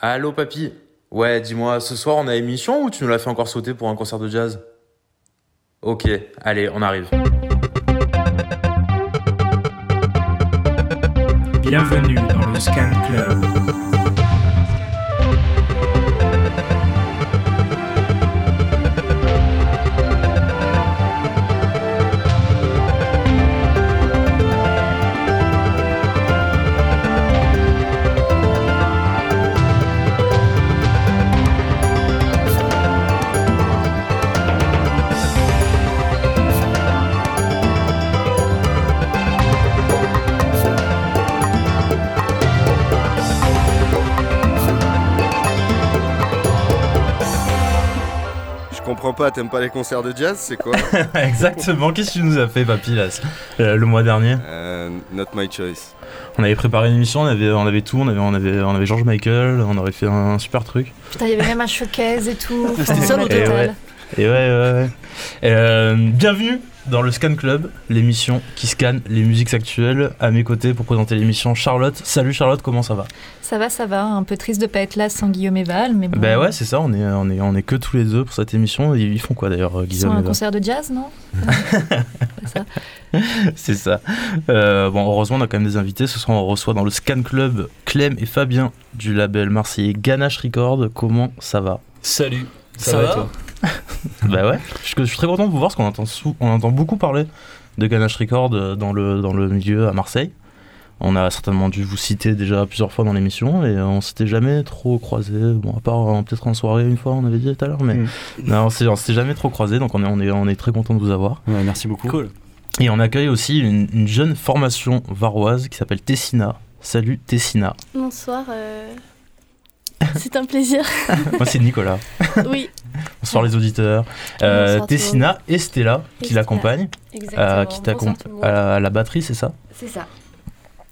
Allô papy Ouais, dis-moi, ce soir on a émission ou tu nous l'as fait encore sauter pour un concert de jazz? Ok, allez, on arrive. Bienvenue dans le Scan Club. Pas, t'aimes pas les concerts de jazz, c'est quoi Exactement, qu'est-ce que tu nous as fait, papy, là, euh, le mois dernier euh, Not my choice. On avait préparé une émission, on avait, on avait tout, on avait, on avait, on avait George Michael, on aurait fait un, super truc. Putain, il y avait même un showcase et tout. C'était ça le total. Et ouais, ouais, ouais. Euh, bienvenue dans le Scan Club, l'émission qui scanne les musiques actuelles. À mes côtés pour présenter l'émission, Charlotte. Salut Charlotte, comment ça va? Ça va, ça va. Un peu triste de pas être là sans Guillaume et Val, mais bon. Ben ouais, c'est ça. On est, on est, on est que tous les deux pour cette émission. Ils font quoi d'ailleurs, Guillaume Ils un concert de jazz, non? C'est ça. ça. Euh, bon, heureusement, on a quand même des invités. Ce soir, on reçoit dans le Scan Club Clem et Fabien du label marseillais Ganache Record. Comment ça va? Salut. Ça, va, toi? bah ouais, je, suis très content de vous voir parce qu'on entend, on entend beaucoup parler de Ganache Record euh, dans le, dans le milieu à Marseille. On a certainement dû vous citer déjà plusieurs fois dans l'émission et on s'était jamais trop croisé. Bon, à part euh, peut-être en soirée une fois, on avait dit tout à l'heure, mais mm. non, on s'était jamais trop croisé donc on est, on est, on est très content de vous avoir. merci beaucoup. Cool. Et on accueille aussi une, jeune formation varoise qui s'appelle Tessina. Salut Tessina. Bonsoir. Euh, c'est un plaisir. Moi, c'est Nicolas. Oui. Bonsoir les auditeurs. Euh, Tessina et Stella qui l'accompagnent. Euh, qui t'accompagnent à, la batterie, c'est ça? C'est ça.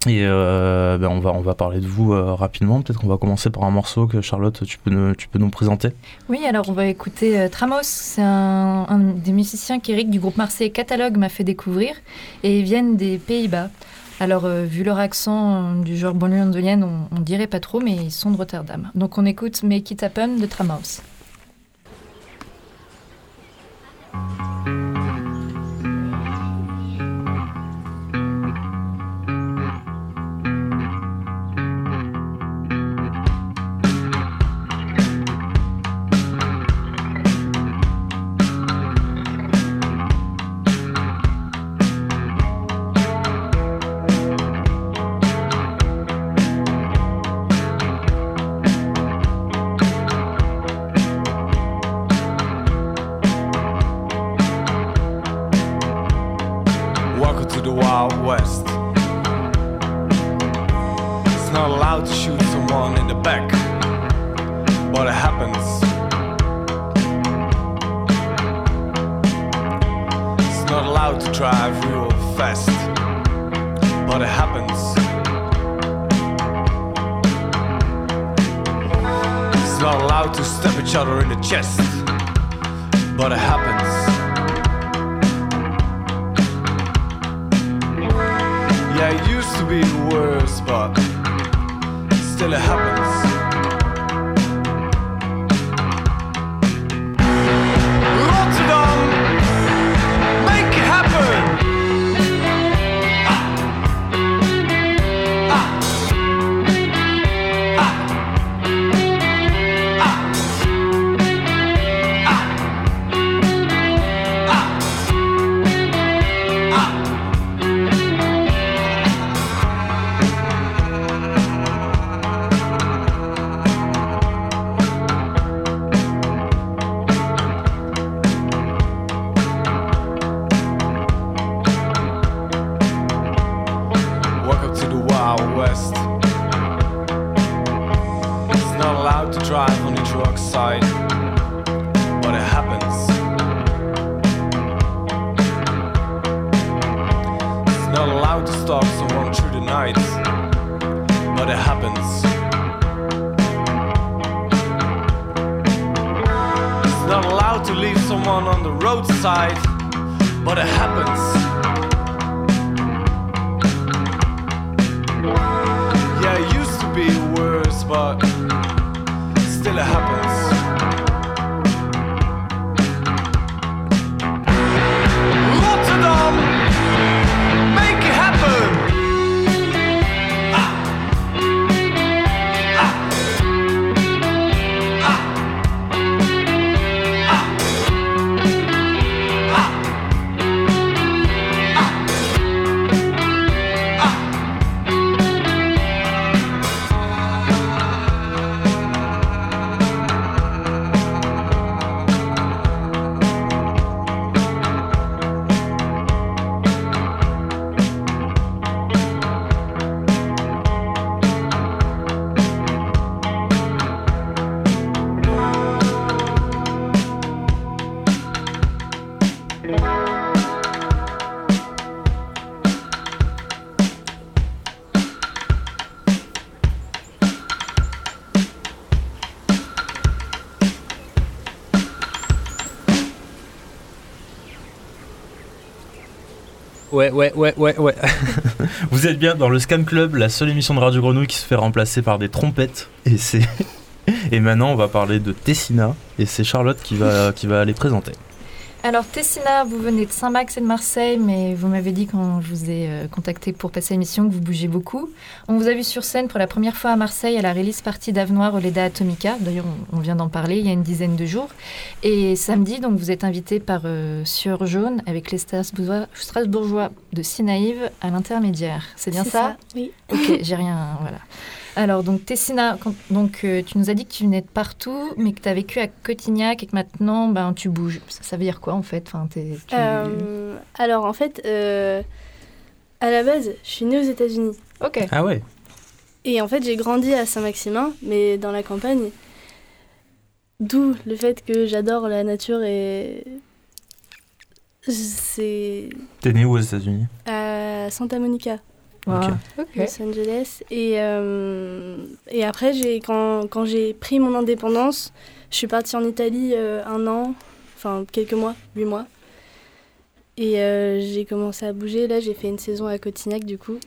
Et euh, ben on, va, on va parler de vous euh, rapidement. Peut-être qu'on va commencer par un morceau que Charlotte, tu peux nous, tu peux nous présenter? Oui, alors on va écouter Tramos. C'est un, un, des musiciens qu'Eric du groupe Marseille Catalogue m'a fait découvrir. Et ils viennent des Pays-Bas. Alors, euh, vu leur accent euh, du genre banlieue londonienne, on, on, dirait pas trop, mais ils sont de Rotterdam. Donc, on écoute Make It de Tramhouse. Wild West. It's not allowed to shoot someone in the back, but it happens. It's not allowed to drive real fast, but it happens. It's not allowed to stab each other in the chest, but it happens. Yeah, it used to be worse, but still it happens. Ouais, ouais, ouais, ouais, ouais. Vous êtes bien dans le Scam Club, la seule émission de Radio Grenouille qui se fait remplacer par des trompettes. Et c'est. Et maintenant, on va parler de Tessina. Et c'est Charlotte qui va, qui va les présenter. Alors Tessina, vous venez de Saint-Max et de Marseille, mais vous m'avez dit quand je vous ai euh, contacté pour passer l'émission que vous bougez beaucoup. On vous a vu sur scène pour la première fois à Marseille à la release party d'Avenoir au Leda Atomica. D'ailleurs, on, on vient d'en parler il y a une dizaine de jours. Et samedi, donc vous êtes invité par euh, Jaune avec les Strasbourgeois, Strasbourgeois de Sinaïve à l'intermédiaire. C'est bien C'est ça, Oui. Ok, j'ai rien. Voilà. Alors, donc, Tessina, quand- donc, euh, tu nous as dit que tu venais de partout, mais que tu as vécu à Cotignac et que maintenant, ben, tu bouges. Ça, ça veut dire quoi, en fait? Enfin, tu- Euh, alors en fait, euh, à la base, je suis née aux États-Unis. Ok. Ah ouais? Et en fait, j'ai grandi à Saint-Maximin, mais dans la campagne. D'où le fait que j'adore la nature et. C'est T'es né où aux États-Unis? à Santa Monica, Wow. Los Angeles. Et, euh, et après, j'ai, quand, quand j'ai pris mon indépendance, je suis partie en Italie euh, un an, enfin quelques mois, huit mois. Et euh, j'ai commencé à bouger. Là, j'ai fait une saison à Cotignac, du coup,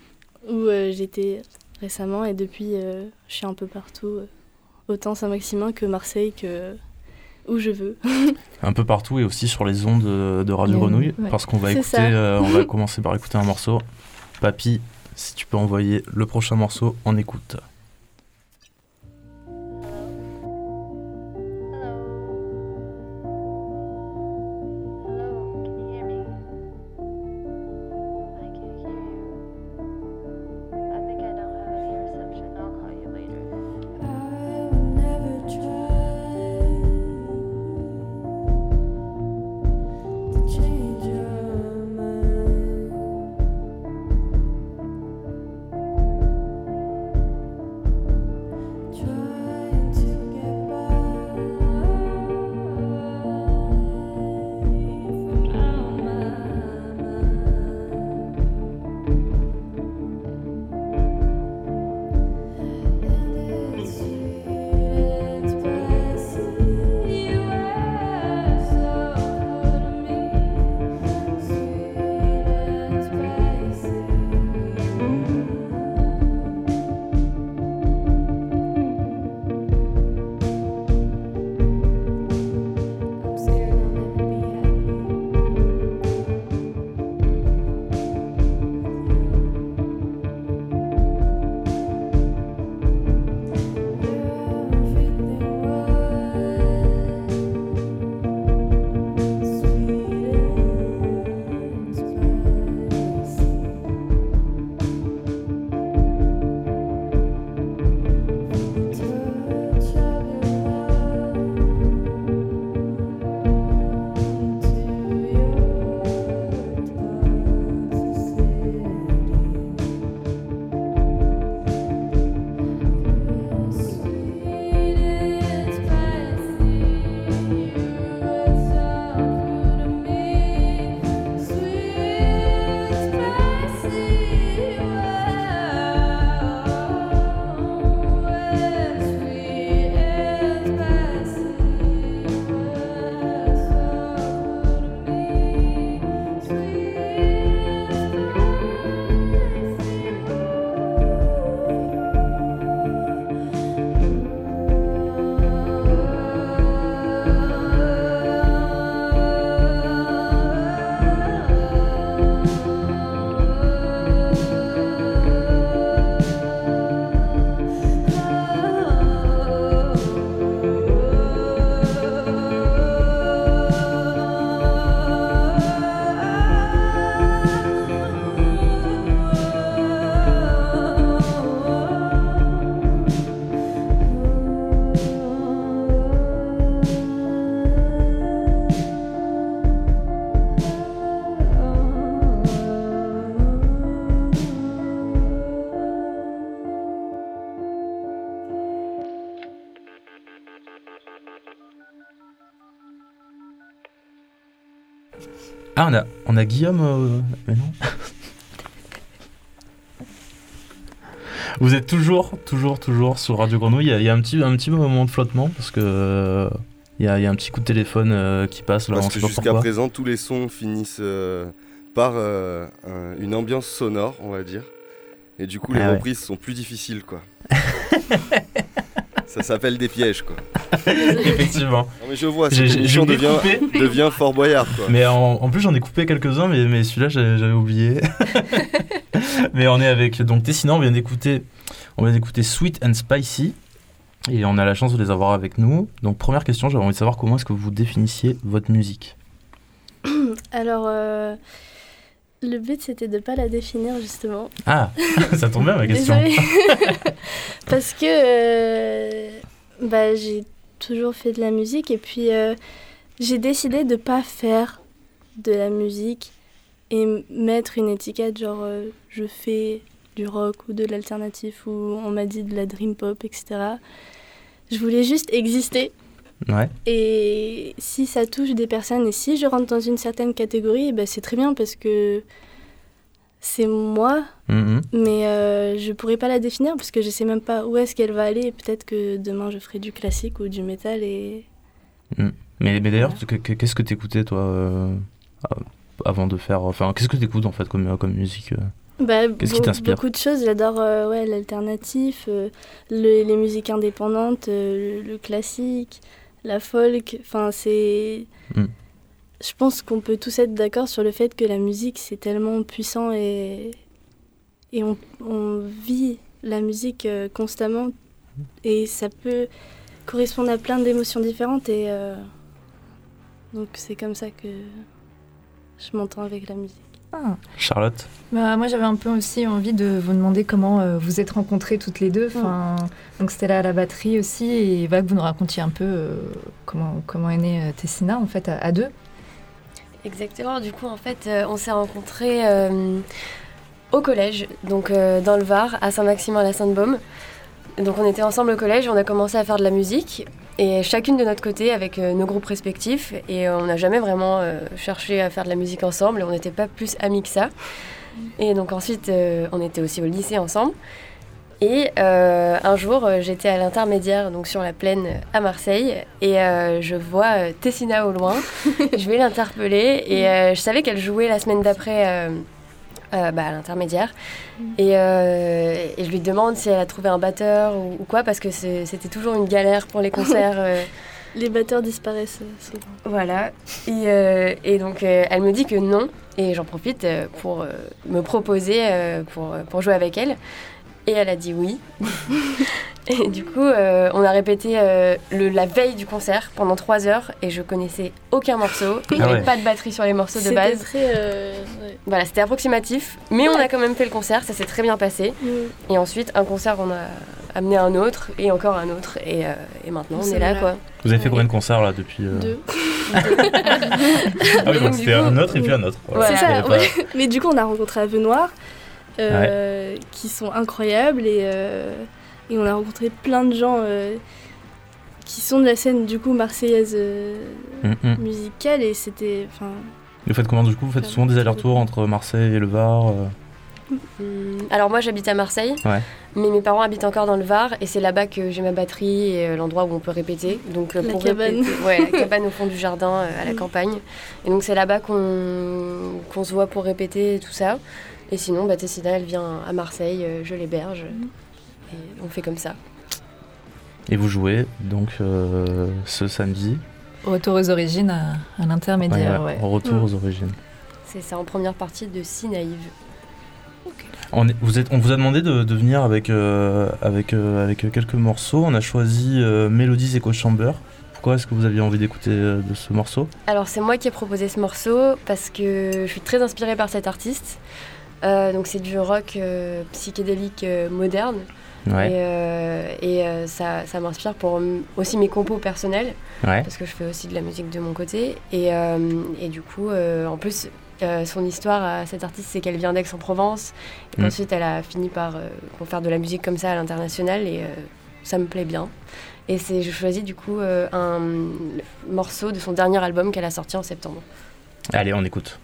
où euh, j'étais récemment. Et depuis, euh, je suis un peu partout, euh, autant Saint-Maximin que Marseille, que où je veux. Un peu partout et aussi sur les ondes de, Radio Grenouille. ouais. Parce qu'on va écouter, euh, on va commencer par écouter un morceau. Papy, si tu peux envoyer le prochain morceau en écoute. Ah, on a, on a Guillaume. euh, Mais non. Vous êtes toujours, toujours, toujours sur Radio Grenouille. Il y a, il y a un, petit, un petit moment de flottement parce que. euh, Il y, a, il y a un petit coup de téléphone euh, qui passe là, Parce que pas jusqu'à pourquoi. présent, tous les sons finissent euh, par euh, un- une ambiance sonore, on va dire. Et du coup, les Ah ouais. reprises sont plus difficiles, quoi. Ça s'appelle des pièges, quoi. Effectivement. Non, mais je vois, J'ai- cette émission devient, devient Fort Boyard, quoi. Mais en, en plus, j'en ai coupé quelques-uns, mais, mais celui-là, j'avais oublié. mais on est avec donc Tessina, on vient d'écouter, on vient d'écouter Sweet and Spicy, et on a la chance de les avoir avec nous. Donc première question, j'avais envie de savoir comment est-ce que vous définissiez votre musique? Alors, euh, le but c'était de pas la définir justement. Ah, ça tombe bien ma question. Parce que euh, bah, j'ai toujours fait de la musique et puis euh, j'ai décidé de pas faire de la musique et mettre une étiquette genre euh, je fais du rock ou de l'alternatif ou on m'a dit de la dream pop, etc. Je voulais juste exister Ouais. et si ça touche des personnes et si je rentre dans une certaine catégorie, eh ben c'est très bien parce que c'est moi, Mhm. mais euh, je pourrais pas la définir parce que je sais même pas où est-ce qu'elle va aller. Peut-être que demain je ferai du classique ou du métal et Mais, mais d'ailleurs, que- que- qu'est-ce que t'écoutais toi euh, avant de faire, enfin, qu'est-ce que t'écoutes en fait comme, comme musique euh? Bah, Qu'est-ce qui t'inspire? Beaucoup de choses. J'adore euh, ouais, l'alternatif, euh, le- les musiques indépendantes, euh, le, le classique, la folk. Enfin, c'est. Mm. Je pense qu'on peut tous être d'accord sur le fait que la musique c'est tellement puissant et et on, on vit la musique euh, constamment et ça peut correspondre à plein d'émotions différentes et euh, donc c'est comme ça que je m'entends avec la musique. Ah. Charlotte Bah, moi, j'avais un peu aussi envie de vous demander comment euh, vous êtes rencontrées toutes les deux. Enfin, Donc, c'était là à la batterie aussi. Et va que vous nous racontiez un peu euh, comment, comment est née euh, Tessina, en fait, à, à deux. Exactement, du coup en fait euh, on s'est rencontrés euh, au collège, donc euh, dans le Var, à Saint-Maximin la Sainte-Baume. Donc on était ensemble au collège, on a commencé à faire de la musique, et chacune de notre côté avec euh, nos groupes respectifs, et euh, on n'a jamais vraiment euh, cherché à faire de la musique ensemble, on n'était pas plus amis que ça. Et donc ensuite on était aussi au lycée ensemble. Et euh, un jour, j'étais à l'intermédiaire, donc sur la plaine à Marseille, et euh, je vois Tessina au loin. je vais l'interpeller, et euh, je savais qu'elle jouait la semaine d'après euh, bah, à l'intermédiaire. Et, euh, et je lui demande si elle a trouvé un batteur ou, ou quoi, parce que c'était toujours une galère pour les concerts. euh, Les batteurs disparaissent souvent. voilà. Et, et donc, elle me dit que non. Et j'en profite pour me proposer pour, pour jouer avec elle. Et elle a dit oui. et du coup, euh, on a répété euh, le, la veille du concert pendant trois heures. Et je connaissais aucun morceau. Il n'y Ah avait pas de batterie sur les morceaux de base. très. euh, ouais. Voilà, c'était approximatif. Mais on a quand même fait le concert. Ça s'est très bien passé. Mm. Et ensuite, un concert, on a amené un autre. Et encore un autre. Et, euh, et maintenant, on est là, là. quoi. Vous avez fait combien de concerts là depuis euh, Deux. Ah oui, donc c'était un autre et puis un autre. Voilà. C'est ça, pas-. Mais du coup, on a rencontré Aveux Euh, qui sont incroyables, et, euh, et on a rencontré plein de gens euh, qui sont de la scène, du coup, marseillaise euh, Mm, mm. musicale, et c'était. Enfin, Vous faites comment du coup Vous faites souvent des allers-retours entre Marseille et le Var euh Hum, Alors moi j'habite à Marseille, Ouais. mais mes parents habitent encore dans le Var et c'est là-bas que j'ai ma batterie et l'endroit où on peut répéter. Donc La pour cabane. répéter- ouais, la cabane au fond du jardin euh, à la Mm. campagne. Et donc c'est là-bas qu'on qu'on se voit pour répéter et tout ça. Et sinon, bah, Tessina elle vient à Marseille, euh, je l'héberge et on fait comme ça. Et vous jouez donc euh, ce samedi. Retour aux origines à, à l'intermédiaire, Ouais, ouais. retour Mm. aux origines. C'est ça en première partie de Si Naïve. On, est- vous êtes, on vous a demandé de, de venir avec, euh, avec, euh, avec quelques morceaux. On a choisi euh, Melodies Echo Chamber. Pourquoi est-ce que vous aviez envie d'écouter euh, de ce morceau? Alors c'est moi qui ai proposé ce morceau parce que je suis très inspirée par cet artiste. Euh, donc c'est du rock euh, psychédélique euh, moderne Ouais. et, et, ça, ça m'inspire pour aussi mes compos personnels Ouais. parce que je fais aussi de la musique de mon côté et, et du coup en plus euh, son histoire à cette artiste c'est qu'elle vient d'Aix-en-Provence et Mm. ensuite elle a fini par euh, pour faire de la musique comme ça à l'international et euh, ça me plaît bien. Et c'est, je choisis du coup un morceau de son dernier album qu'elle a sorti en septembre. Allez, on écoute.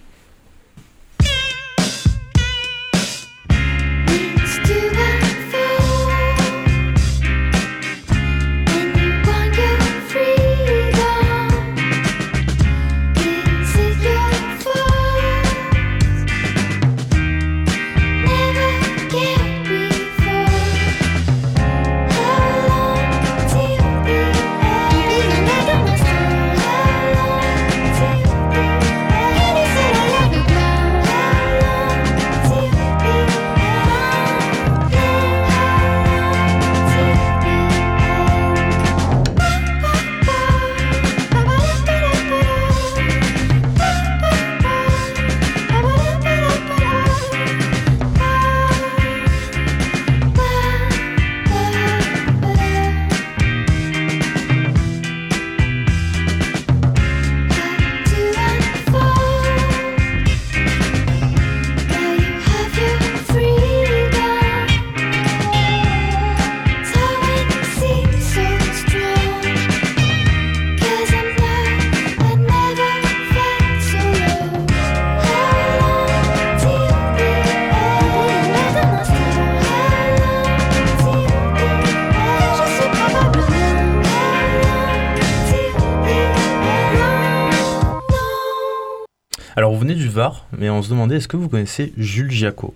Mais on se demandait est-ce que vous connaissez Jules Giaco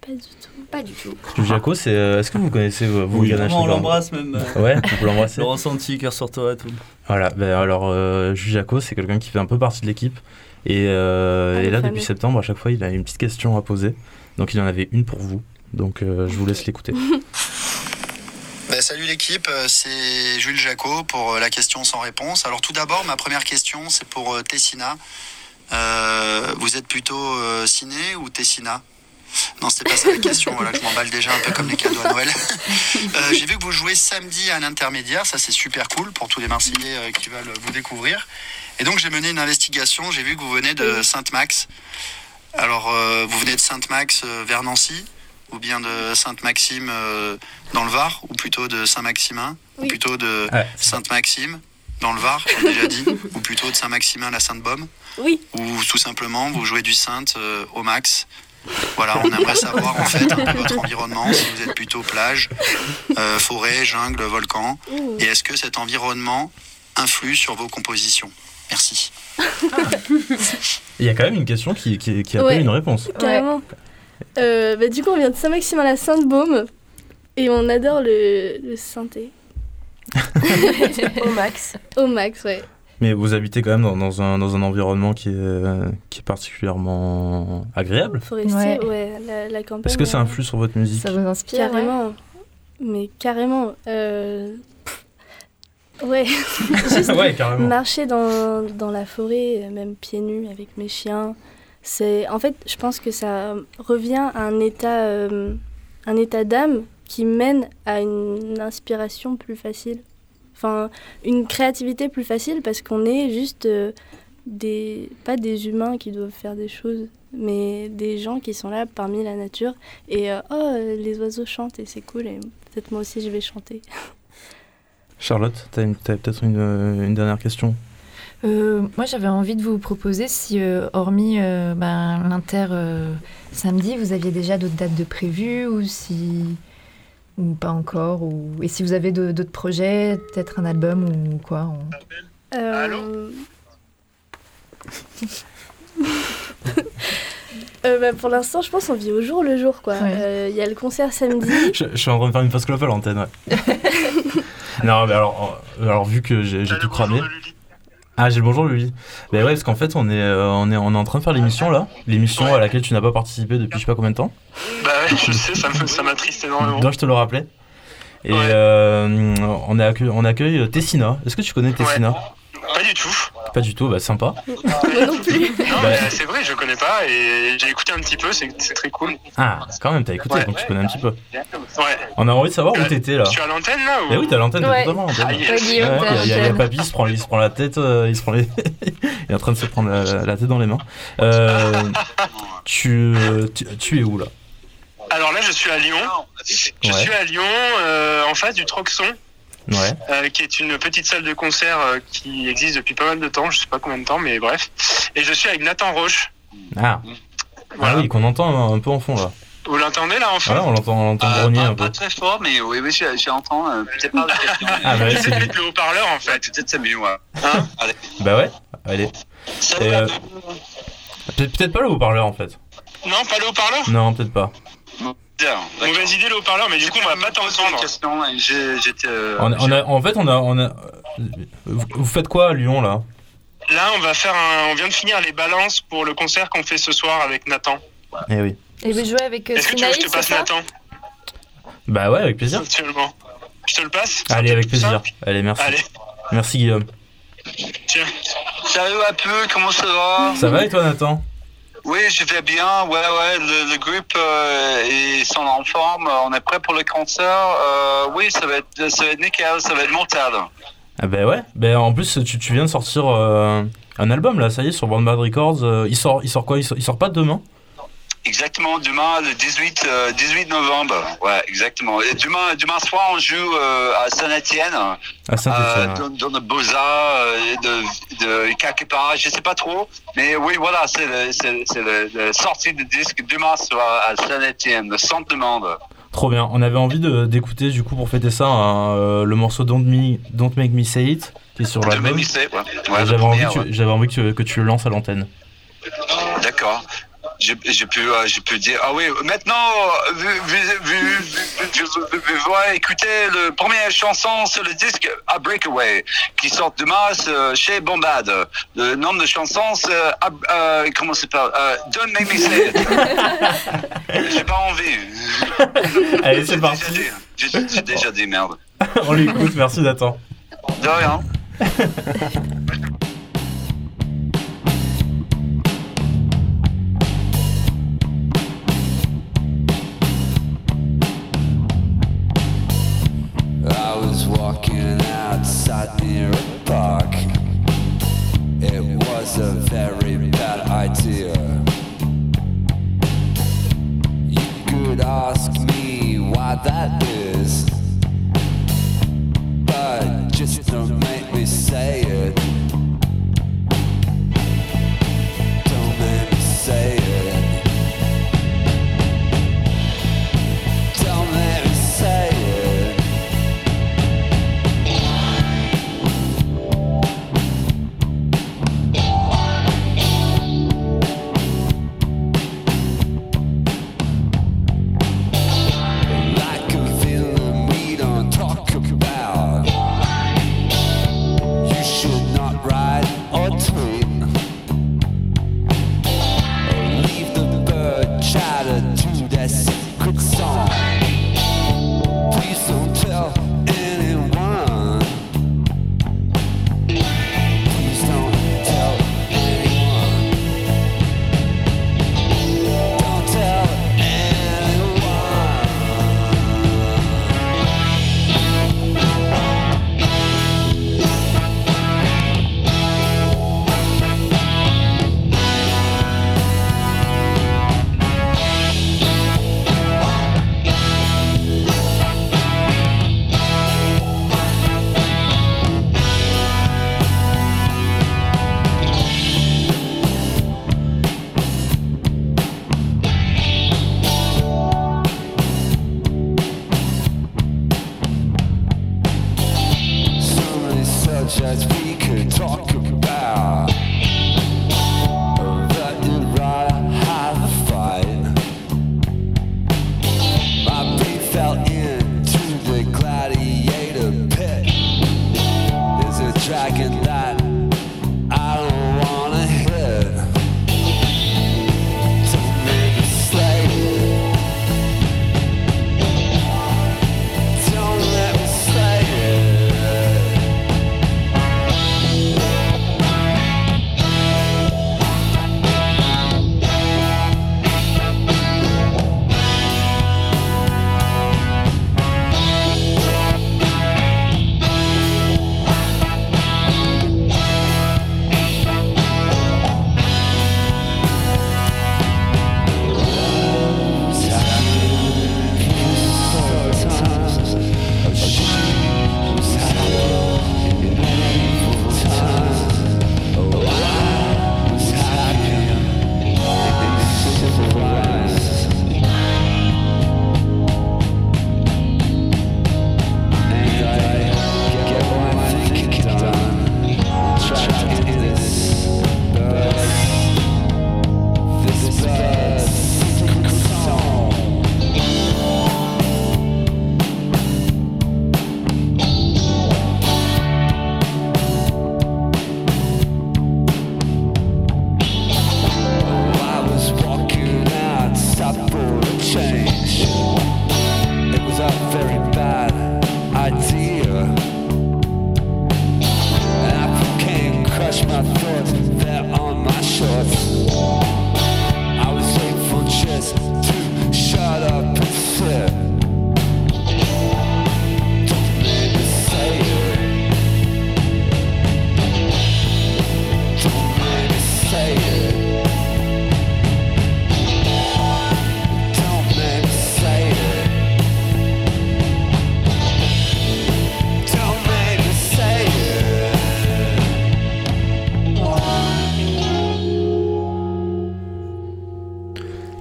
Pas du tout. Pas du tout. Jules Giaco, c'est. euh, Est-ce que vous connaissez euh, vous, Oui, Ganache on l'embrasse même. euh, Ouais, vous l'embrassez. Le ressenti, cœur sur toi et tout. Voilà, ben alors euh, Jules Jaco, c'est quelqu'un qui fait un peu partie de l'équipe. Et, euh, Ah, et le là, fameux. depuis septembre, à chaque fois, il a une petite question à poser. Donc, il en avait une pour vous. Donc, euh, je vous laisse l'écouter. Bah, salut l'équipe, euh, c'est Jules Jacot pour euh, la question sans réponse. Alors tout d'abord, ma première question, c'est pour euh, Tessina. Euh, vous êtes plutôt euh, ciné ou Tessina? Non, c'était pas ça la question, voilà, je m'emballe déjà un peu comme les cadeaux à Noël. Euh, J'ai vu que vous jouez samedi à l'intermédiaire, ça c'est super cool pour tous les Marseillais euh, qui veulent vous découvrir. Et donc j'ai mené une investigation, j'ai vu que vous venez de Sainte-Max. Alors euh, vous venez de Sainte-Max euh, vers Nancy ou bien de Sainte-Maxime euh, dans le Var, ou plutôt de Saint-Maximin, ou plutôt de Ouais. Sainte-Maxime? Dans le Var, j'ai déjà dit, ou plutôt de Saint-Maximin à la Sainte-Baume, Oui. ou tout simplement vous jouez du Sainte euh, au max. Voilà, on aimerait savoir en fait un peu votre environnement, si vous êtes plutôt plage, euh, forêt, jungle, volcan, et est-ce que cet environnement influe sur vos compositions? Merci. Il y a quand même une question qui, qui, qui a Ouais. pas une réponse. Carrément. Euh, bah, du coup, on vient de Saint-Maxime à la Sainte-Baume et on adore le, le synthé. Au max. Au max, ouais. Mais vous habitez quand même dans, dans un, dans un environnement qui est, qui est particulièrement agréable. Forestier, Ouais. ouais, la, la campagne. Est-ce que ça euh, influe sur votre musique Ça vous inspire ouais Carrément. Mais carrément. Euh... Ouais. Juste Ouais, carrément. marcher dans, dans la forêt, même pieds nus avec mes chiens. C'est en fait, je pense que ça revient à un état, euh, un état d'âme qui mène à une inspiration plus facile. Enfin, une créativité plus facile parce qu'on est juste euh, des pas des humains qui doivent faire des choses, mais des gens qui sont là parmi la nature et euh, oh les oiseaux chantent et c'est cool et peut-être moi aussi je vais chanter. Charlotte, t'as une- t'as peut-être une, euh, une dernière question? Euh, moi, j'avais envie de vous proposer si, euh, hormis euh, ben, l'inter euh, samedi, vous aviez déjà d'autres dates de prévues ou si ou pas encore ou et si vous avez d'autres projets, peut-être un album ou quoi. on- Euh, euh, bah, pour l'instant, je pense qu'on vit au jour le jour quoi. Ouais. Euh, Il y a le concert samedi. je, je suis en train de faire une fausse clope à l'antenne, ouais. non, mais alors, alors vu que j'ai j'ai tout cramé. Ah, j'ai le bonjour Luli. Mais ouais, parce qu'en fait, on est, euh, on, est, on est en train de faire l'émission là. L'émission à laquelle tu n'as pas participé depuis je sais pas combien de temps. Bah ouais, je sais, ça me- ça m'attriste énormément. Dois-je te le rappeler Et Ouais. euh, on, accueille, on accueille euh, Tessina. Est-ce que tu connais Tessina? Pas du tout. Bah sympa. Moi non plus. Non, Bah. mais c'est vrai, je connais pas et j'ai écouté un petit peu, c'est c'est très cool. Ah, quand même, t'as écouté, Ouais. donc tu connais un petit peu. Ouais. On a envie de savoir où t'étais là. Je suis à l'antenne là ou... Eh oui, t'es à l'antenne, t'es Ouais. totalement à l'antenne. Ah, yes. Il y, a-. Papy, il se prend, il se prend la tête, euh, il se prend les... il est en train de se prendre la, la tête dans les mains. Euh, tu, euh, tu, tu es où là? Alors là, je suis à Lyon. Je Ouais. suis à Lyon, euh, en face du Troxon, Ouais. euh, qui est une petite salle de concert euh, qui existe depuis pas mal de temps, je sais pas combien de temps, mais bref. Et je suis avec Nathan Roche. Ah. Ah oui, qu'on entend un peu en fond là. Vous l'entendez là en fond Voilà, on l'entend, on l'entend Euh, grogner pas, un peu. pas très fort, mais oui, oui, j'entends. Euh, peut-être pas la question. Ah, bah, Peut-être c'est le haut-parleur en fait. Peut-être c'est mieux, ouais. Hein Allez. Bah ouais, allez. Euh, peut-être peut-être pas le haut-parleur en fait. Non, pas le haut-parleur Non, peut-être pas. Mauvaise idée le haut-parleur, mais du coup on va pas t'entendre. euh, On a- on a- en fait, on a, on a. Vous, vous faites quoi à Lyon là? Là, on va faire un. On vient de finir les balances pour le concert qu'on fait ce soir avec Nathan. Eh oui. Et vous jouez avec euh, Est-ce que tu veux que je te passe Nathan? Bah ouais, avec plaisir. Actuellement. Je te le passe? Allez, avec plaisir. Allez, merci. Allez. Merci Guillaume. Tiens. Salut un peu, comment ça va? Ça va et toi Nathan? Oui, je vais bien. Ouais, ouais, le, le groupe euh, est sont en forme. On est prêt pour le concert. Euh, oui, ça va être, ça va être nickel, ça va être mortel. Ah bah ouais. Bah en plus, tu, tu viens de sortir euh, un album là, ça y est, sur Band Bad Records. Euh, il sort, il sort quoi? Il sort, il sort pas demain? Exactement, demain, le 18, euh, 18 novembre. Ouais, exactement. Et demain, demain soir, on joue euh, à Saint-Etienne. À Saint-Étienne, ouais. dans, dans le Beaux-Arts, euh, de, de quelque part, je sais pas trop. Mais oui, voilà, c'est le sortie de disque demain soir à Saint-Etienne, le centre de monde. Trop bien. On avait envie d'écouter du coup pour fêter ça euh, le morceau Don't, Me, Don't Make Me Say It qui est sur l'album. Ouais. Ouais, J'avais envie, premier, que tu- ouais. j'avais envie que, tu- que tu le lances à l'antenne. D'accord. J'ai pu, euh, j'ai pu dire. Ah oui, maintenant, vous, écouter la première chanson sur le disque A Breakaway qui sort demain euh, chez Bombad. Le nom de chanson, c'est. euh, euh, comment ça s'appelle euh, Don't Make Me Say It. J'ai pas envie. Allez, c'est parti. J'ai j'ai déjà dit merde. On l'écoute, merci Nathan. De rien. I was walking outside near a park. It was a very bad idea. You could ask me why that is, but just don't make me say it.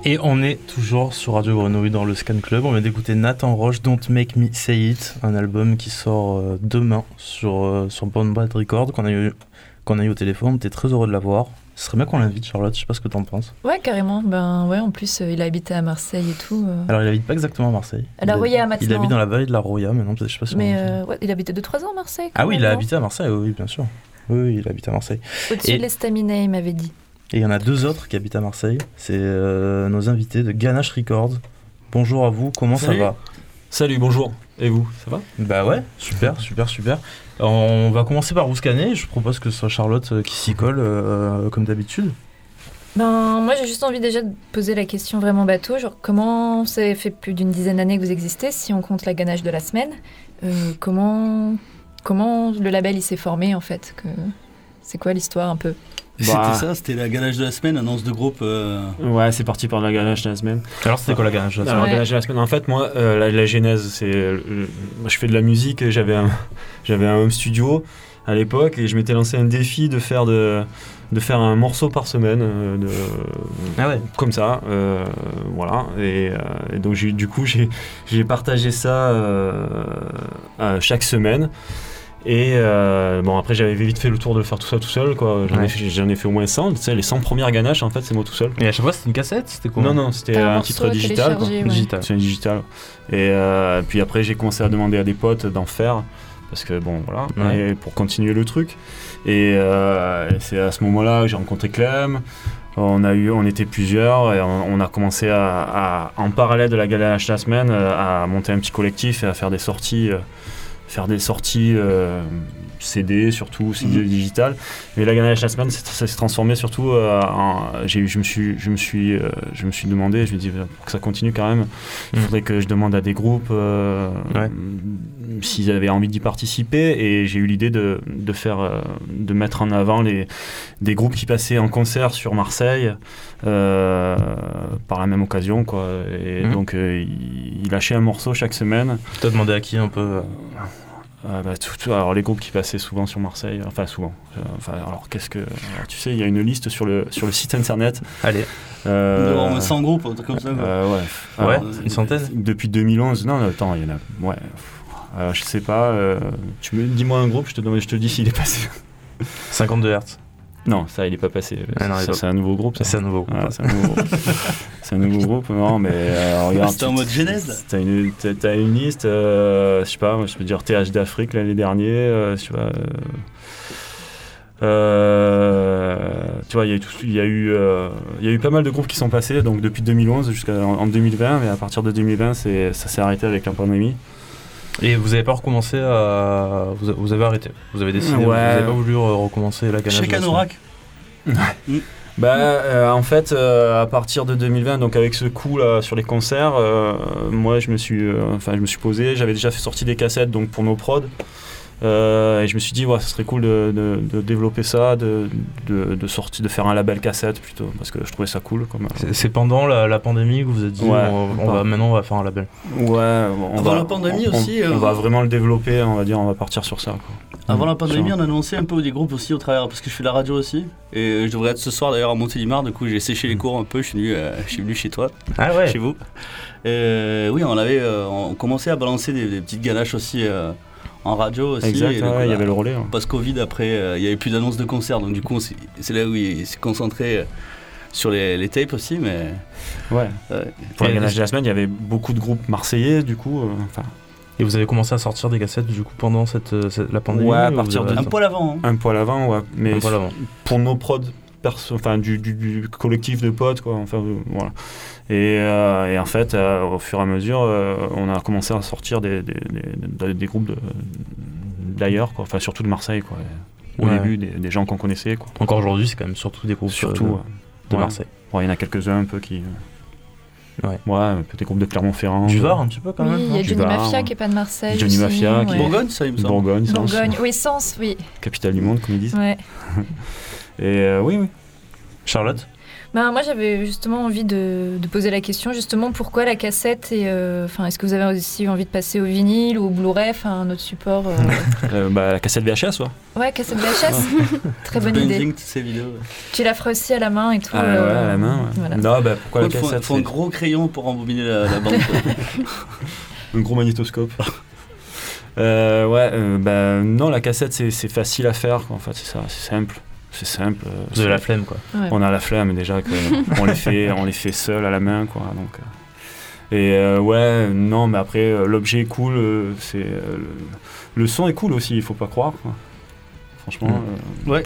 Et on est toujours sur Radio Grenouille dans le Scan Club. On vient d'écouter Nathan Roche, Don't Make Me Say It, un album qui sort euh, demain sur, euh, sur Bad Record, qu'on a, eu, qu'on a eu au téléphone. On était très heureux de l'avoir. Ce serait bien qu'on l'invite, Charlotte. Je sais pas ce que t'en penses. Ouais, carrément. Ben ouais, en plus, euh, il a habité à Marseille et tout. euh. Alors, il habite pas exactement à Marseille. À la Il Roya, habite- Il maintenant. habite dans la vallée de la Roya, maintenant, peut-être, je sais pas si Mais ouais, il habitait 2-3 ans à Marseille. Ah oui, il a non habité à Marseille, oui, bien sûr. Oui, oui, il habite à Marseille. Au-dessus Et- de l'estaminet, il m'avait dit. Et il y en a deux autres qui habitent à Marseille. C'est euh, nos invités de Ganache Records. Bonjour à vous, comment Salut. ça va? Salut, bonjour. Et vous, ça va? Bah ouais, super, super, super. On va commencer par vous scanner. Je propose que ce soit Charlotte euh, qui s'y colle euh, comme d'habitude. Ben, moi, j'ai juste envie déjà de poser la question vraiment bateau. Genre, comment ça fait plus d'une dizaine d'années que vous existez, si on compte la ganache de la semaine? Euh, comment, comment le label il s'est formé en fait? Que... C'est quoi l'histoire un peu? C'était Bah. ça, c'était la ganache de la semaine, annonce de groupe. euh, Ouais, c'est parti par la ganache de la semaine. Alors, c'était quoi la ganache de la Alors, semaine la ganache de la semaine, en fait, moi, euh, la, la genèse, c'est. euh, je fais de la musique, et j'avais un, j'avais un home studio à l'époque, et je m'étais lancé un défi de faire, de, de faire un morceau par semaine. de, Ah ouais Comme ça, euh, voilà. Et, euh, et donc, j'ai- du coup, j'ai, j'ai partagé ça chaque semaine. Et euh, bon, après, j'avais vite fait le tour de faire tout ça tout seul. Quoi. J'en, ai, Ouais. fait, j'en ai fait au moins 100. Tu sais, les 100 premières ganaches, en fait, c'est moi tout seul. Et à chaque fois, c'était une cassette C'était quoi Non, non, c'était T'as un un, titre digital. quoi. ouais. Digital. C'est un digital. Et euh, puis après, j'ai commencé à demander à des potes d'en faire. Parce que bon, voilà, Ouais. et pour continuer le truc. Et, euh, c'est à ce moment-là que j'ai rencontré Clem. On, a eu, on était plusieurs et on, on a commencé à, à- en parallèle de la ganache de la semaine, à monter un petit collectif et à faire des sorties, euh, faire des sorties euh, CD surtout, CD digital. Mais la semaine, c'est- ça s'est transformé surtout euh, en. Je me suis, je me suis, euh, je me suis demandé, je me dis pour que ça continue quand même, il Mm. faudrait que je demande à des groupes euh, Ouais. s'ils avaient envie d'y participer. Et j'ai eu l'idée de, de faire, euh, de mettre en avant les des groupes qui passaient en concert sur Marseille euh, par la même occasion, quoi. Et Mhm. donc euh, il, il lâchait un morceau chaque semaine. T'as demandé à qui un peu euh, Ah bah, tout- tout- alors les groupes qui passaient souvent sur Marseille, enfin souvent. Euh, enfin, alors qu'est-ce que, alors, tu sais, il y a une liste sur le sur le site internet. Allez. Euh, devant au moins 100 groupes, un truc comme ça. euh, ouais. Ouais, Alors, une centaine Depuis 2011, non, non, attends, il y en a. Ouais. Euh, je sais pas. euh, tu me dis-moi un groupe, je te je te dis s'il est passé. 52 Hertz. Non, ça, il est pas passé. Ah c'est un nouveau groupe. Ça. C'est un nouveau groupe. C'est un nouveau groupe. c'est un nouveau groupe. Non, mais euh, regarde. C'était en mode genèse, là. T'as une, une liste, euh, je sais pas, moi, je peux dire TH d'Afrique l'année dernière, euh, je sais pas. euh, euh, tu vois, il y a eu, tout- il y a eu, euh, il y a eu pas mal de groupes qui sont passés, donc depuis 2011 jusqu'en en 2020, mais à partir de 2020, c'est, ça s'est arrêté avec la pandémie. Et vous avez pas recommencé à. Vous, vous avez arrêté. Vous avez décidé. Ouais. Vous avez pas voulu recommencer la ganache Chez Canorac. Bah, euh, en fait, euh, à partir de 2020, donc avec ce coup là sur les concerts, euh, moi je me suis, euh, enfin je me suis posé. J'avais déjà fait sortir des cassettes donc pour nos prods, Euh, et je me suis dit ouais, ça serait cool de, de- de développer ça, de, de, de sortir, de faire un label cassette plutôt, parce que je trouvais ça cool. Comme, C'est- C'est pendant la, la pandémie que vous vous êtes dit Ouais. on, on va, maintenant on va faire un label. Ouais, on Avant va, la pandémie on- on- aussi, On, euh, va vraiment le développer, on va dire, on va partir sur ça. quoi. Avant la Mm. pandémie, on annonçait un peu des groupes aussi au travers, parce que je fais la radio aussi. Et je devrais être ce soir d'ailleurs à Montélimar, du coup j'ai séché les cours un peu, je suis venu, euh, je suis venu chez toi. Ah ouais. Chez vous. Et, oui, on avait euh, on commençait à balancer des, des petites ganaches aussi euh, en radio aussi. Exact, Et ouais, donc, il y avait le relais, ouais. Post-Covid, après, euh, il y avait plus d'annonces de concerts, donc du coup c'est là où il s'est concentré euh, sur les, les tapes aussi, mais. Ouais. Ouais. Pour la Et- ganache de la semaine, il y avait beaucoup de groupes marseillais, du coup. euh, Et vous avez commencé à sortir des cassettes du coup pendant cette, euh, cette- la pandémie Ouais, à partir de Un poil avant. hein. Un poil avant, ouais. Mais Un poil avant. pour nos prods, perso, enfin du, du- du collectif de potes, quoi. Enfin, euh, voilà. Et, euh, et en fait, euh, au fur et à mesure, euh, on a commencé à sortir des, des, des- des groupes de- d'ailleurs, quoi. Enfin, surtout de Marseille, quoi. Et Au Ouais. début, des, des gens qu'on connaissait, quoi. Encore aujourd'hui, c'est quand même surtout des groupes Surtout ouais. de Ouais. Marseille. Bon, il y en a quelques-uns un peu qui. Ouais. Ouais, des groupes de Clermont-Ferrand. Du Var un petit peu quand Oui, même. il y a Du Johnny Var. Mafia qui est pas de Marseille. Johnny aussi, Mafia qui- ouais. Bourgogne, ça il me semble. Bourgogne, Sens, Bourgogne, oui, Sens, oui. capitale du monde, comme ils disent. Ouais. Et euh, oui, oui. Charlotte Ben, moi, j'avais justement envie de, de poser la question, justement, pourquoi la cassette et, euh, enfin, Est-ce que vous avez aussi envie de passer au vinyle ou au Blu-ray, enfin, un autre support euh, Euh, bah, la cassette VHS, ouais. Ouais, cassette VHS. Très bonne idée. Toutes ces vidéos. ouais. Tu la feras aussi à la main et tout. Ah, ouais, à la main, ouais. voilà. Non, bah, pourquoi la cassette faut un gros crayon pour embobiner la, la bande. Un gros magnétoscope. Euh, ouais, euh, bah, non, la cassette c'est c'est facile à faire, quoi, en fait, c'est ça, c'est simple. C'est simple. euh, Vous avez c'est- la flemme, quoi. Ouais. On a la flemme déjà, que on, les fait, on les fait seuls à la main, quoi. Donc, euh. et euh, ouais, non, mais après, euh, l'objet est cool, euh, c'est, euh, le, son est cool aussi, il faut pas croire, quoi. Franchement. Mm. euh, Ouais.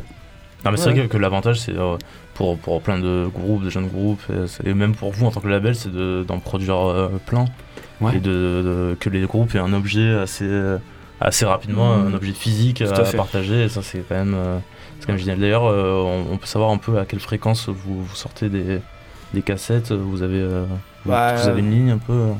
Non, mais c'est vrai que, que l'avantage, c'est euh, pour, pour plein de groupes, de jeunes groupes, et, même pour vous en tant que label, c'est de- d'en produire euh, plein. Ouais. Et de, de- que les groupes aient un objet assez, assez rapidement, Mhm. un objet physique Tout à, à fait. partager. Et ça, c'est quand même, euh, c'est quand même génial. D'ailleurs, euh, on, on peut savoir un peu à quelle fréquence vous, vous sortez des, des cassettes. Vous avez, euh, vous- Bah, vous avez une ligne un peu. euh,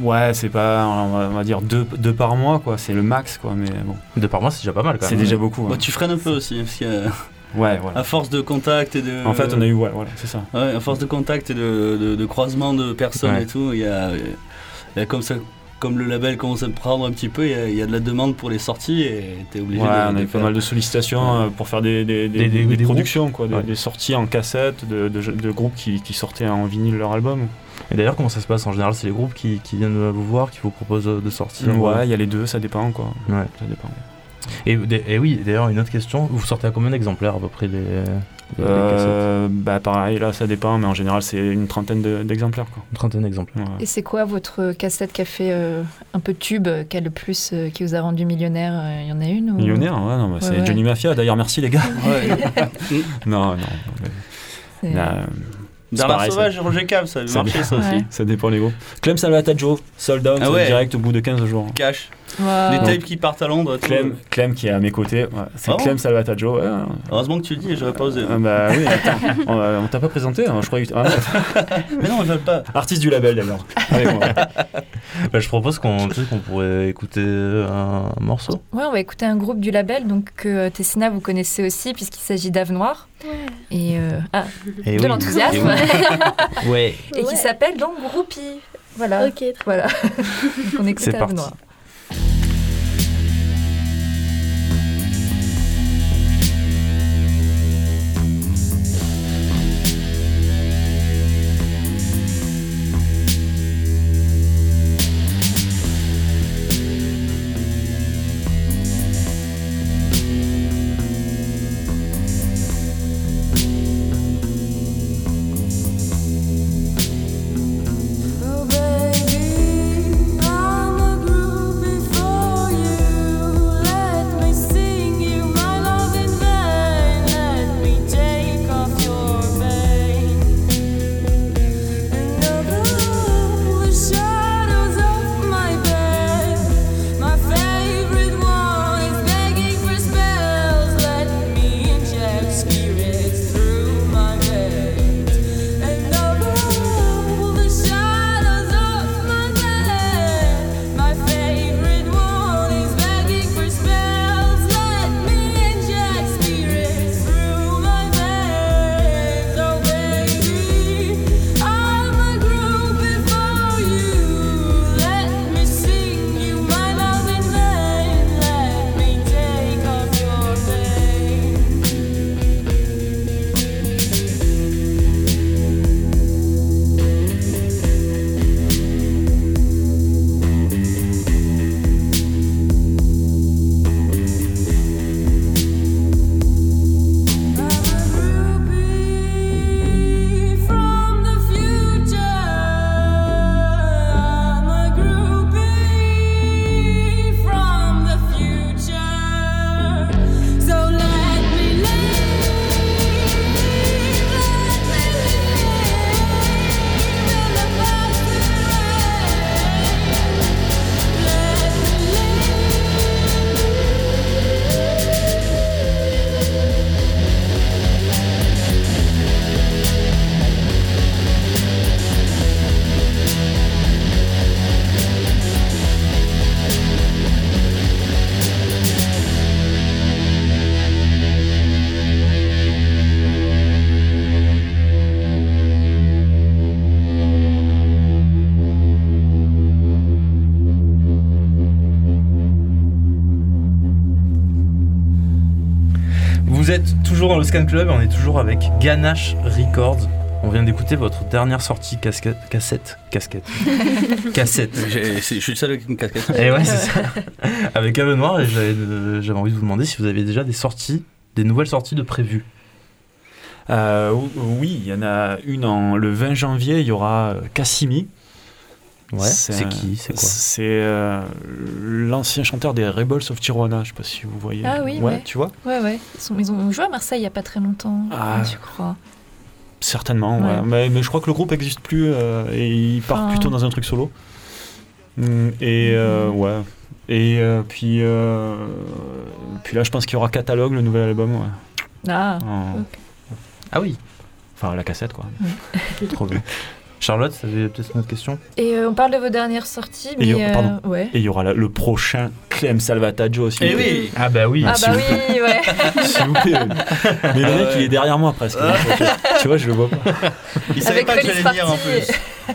Ouais, c'est pas, on va, on va dire deux, deux par mois, quoi. C'est le max, quoi. Mais bon. Deux par mois, c'est déjà pas mal, quand C'est même. déjà beaucoup. Bah, hein. tu freines un peu aussi, parce que euh, Ouais, voilà. à force de contact et de. En fait, on a eu, ouais, voilà, c'est ça. Ouais, à force de contact et de, de, de croisement de personnes Ouais. et tout, il y a, il y a comme ça. Comme le label commence à me prendre un petit peu, il y a, il y a de la demande pour les sorties et t'es obligé Ouais, de, on a eu pas faire. mal de sollicitations euh, pour faire des, des, des, Des- des- des des productions, quoi, des, Ouais. des sorties en cassette de, de, de groupes qui, qui sortaient en vinyle leur album. Et d'ailleurs, comment ça se passe? En général, c'est les groupes qui, qui viennent vous voir, qui vous proposent de sortir Ouais, il y a les deux, ça dépend, quoi. Ouais. Ça dépend. Et, et oui, d'ailleurs, une autre question. Vous sortez à combien d'exemplaires à peu près cassettes Euh, bah pareil, là ça dépend, mais en général c'est une trentaine de- d'exemplaires. quoi. Une trentaine d'exemplaires. Ouais. Et c'est quoi votre cassette qui a fait euh, un peu tube, qui a le plus, euh, qui vous a rendu millionnaire euh, Il y en a une ou... Millionnaire, ouais, non, bah, c'est ouais. Johnny Mafia, d'ailleurs merci les gars. non, non. mais- là, pareil, Sauvage et Roger Cab, ça avait ça marché ça aussi. Ouais. Ça dépend les groupes. Clem Salvataggio, Sold Out, Ah ouais. direct au bout de 15 jours. Cash. Les tapes qui partent à Londres. Clem, Clem qui est à mes côtés, ouais, c'est Ah bon Clem Salvataggio. ouais. Heureusement que tu le dis, j'aurais pas osé. Ah bah oui, attends, on, euh, on t'a pas présenté, hein, je croyais que. ah, Mais non, je veux pas. artiste du label d'ailleurs. Bah, je propose qu'on tu sais, qu'on pourrait écouter un morceau. Ouais, on va écouter un groupe du label donc que euh, Tessina vous connaissez aussi puisqu'il s'agit d'Ave Noir. Et euh, ah, Et de oui. l'enthousiasme. Et Ouais. Et qui Ouais. s'appelle donc Groupie. Voilà. Ok, Voilà. On écoute C'est Ave parti. Noir. Dans le Scan Club, on est toujours avec Ganache Records. On vient d'écouter votre dernière sortie casquette, cassette, casquette, cassette. Je suis le seul avec une casquette. Et ouais, c'est ça. Avec Ave Noir, et j'avais euh, j'avais envie de vous demander si vous aviez déjà des sorties, des nouvelles sorties de prévues. Euh, oui, il y en a une en, le 20 janvier, il y aura euh, Cassimi. Ouais, c'est qui, c'est quoi? C'est euh, l'ancien chanteur des Rebels of Tijuana, je sais pas si vous voyez. Ah oui, ouais. ouais. tu vois? Ouais, ouais. Ils, sont- ils ont joué à Marseille il y a pas très longtemps, Ah. je crois. Certainement, ouais. Ouais. Mais, mais je crois que le groupe n'existe plus euh, et il part Enfin. plutôt dans un truc solo. Mm, Et euh, ouais. Et euh, puis, euh, puis là, je pense qu'il y aura Catalogue, le nouvel album. Ouais. Ah, En-. Ah oui Enfin, la cassette, quoi. Trop bien. Charlotte, tu avais peut-être une autre question Et euh, on parle de vos dernières sorties, Et mais il y aura, pardon. euh, ouais. Et il y aura la- le prochain Clem Salvataggio aussi. Eh oui. Ah bah oui Ah bah oui, ouais. S'il vous plaît. Mais le Ah mec, ouais. il est derrière moi presque. Ah. tu vois, je le vois pas. Il savait Avec pas que j'allais venir en plus.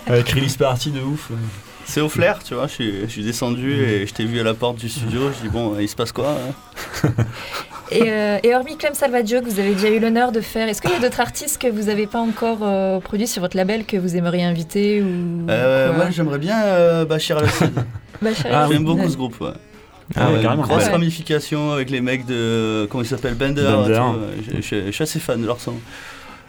Avec Release Party de ouf. C'est au flair, tu vois. Je suis, je suis descendu et je t'ai vu à la porte du studio. Je dis, bon, il se passe quoi hein Et, euh, et hormis Clem Salvaggio, que vous avez déjà eu l'honneur de faire, est-ce qu'il y a d'autres artistes que vous n'avez pas encore euh, produits sur votre label que vous aimeriez inviter ou Euh, Moi, j'aimerais bien euh, Bachir. Bachar Ah. J'aime beaucoup Ouais. ce groupe, ouais. Ah ouais, carrément. Grosse Ouais. ramification avec les mecs de. Comment ils s'appellent Bender. Bender. et tout. Je- Je je suis assez fan de leur son.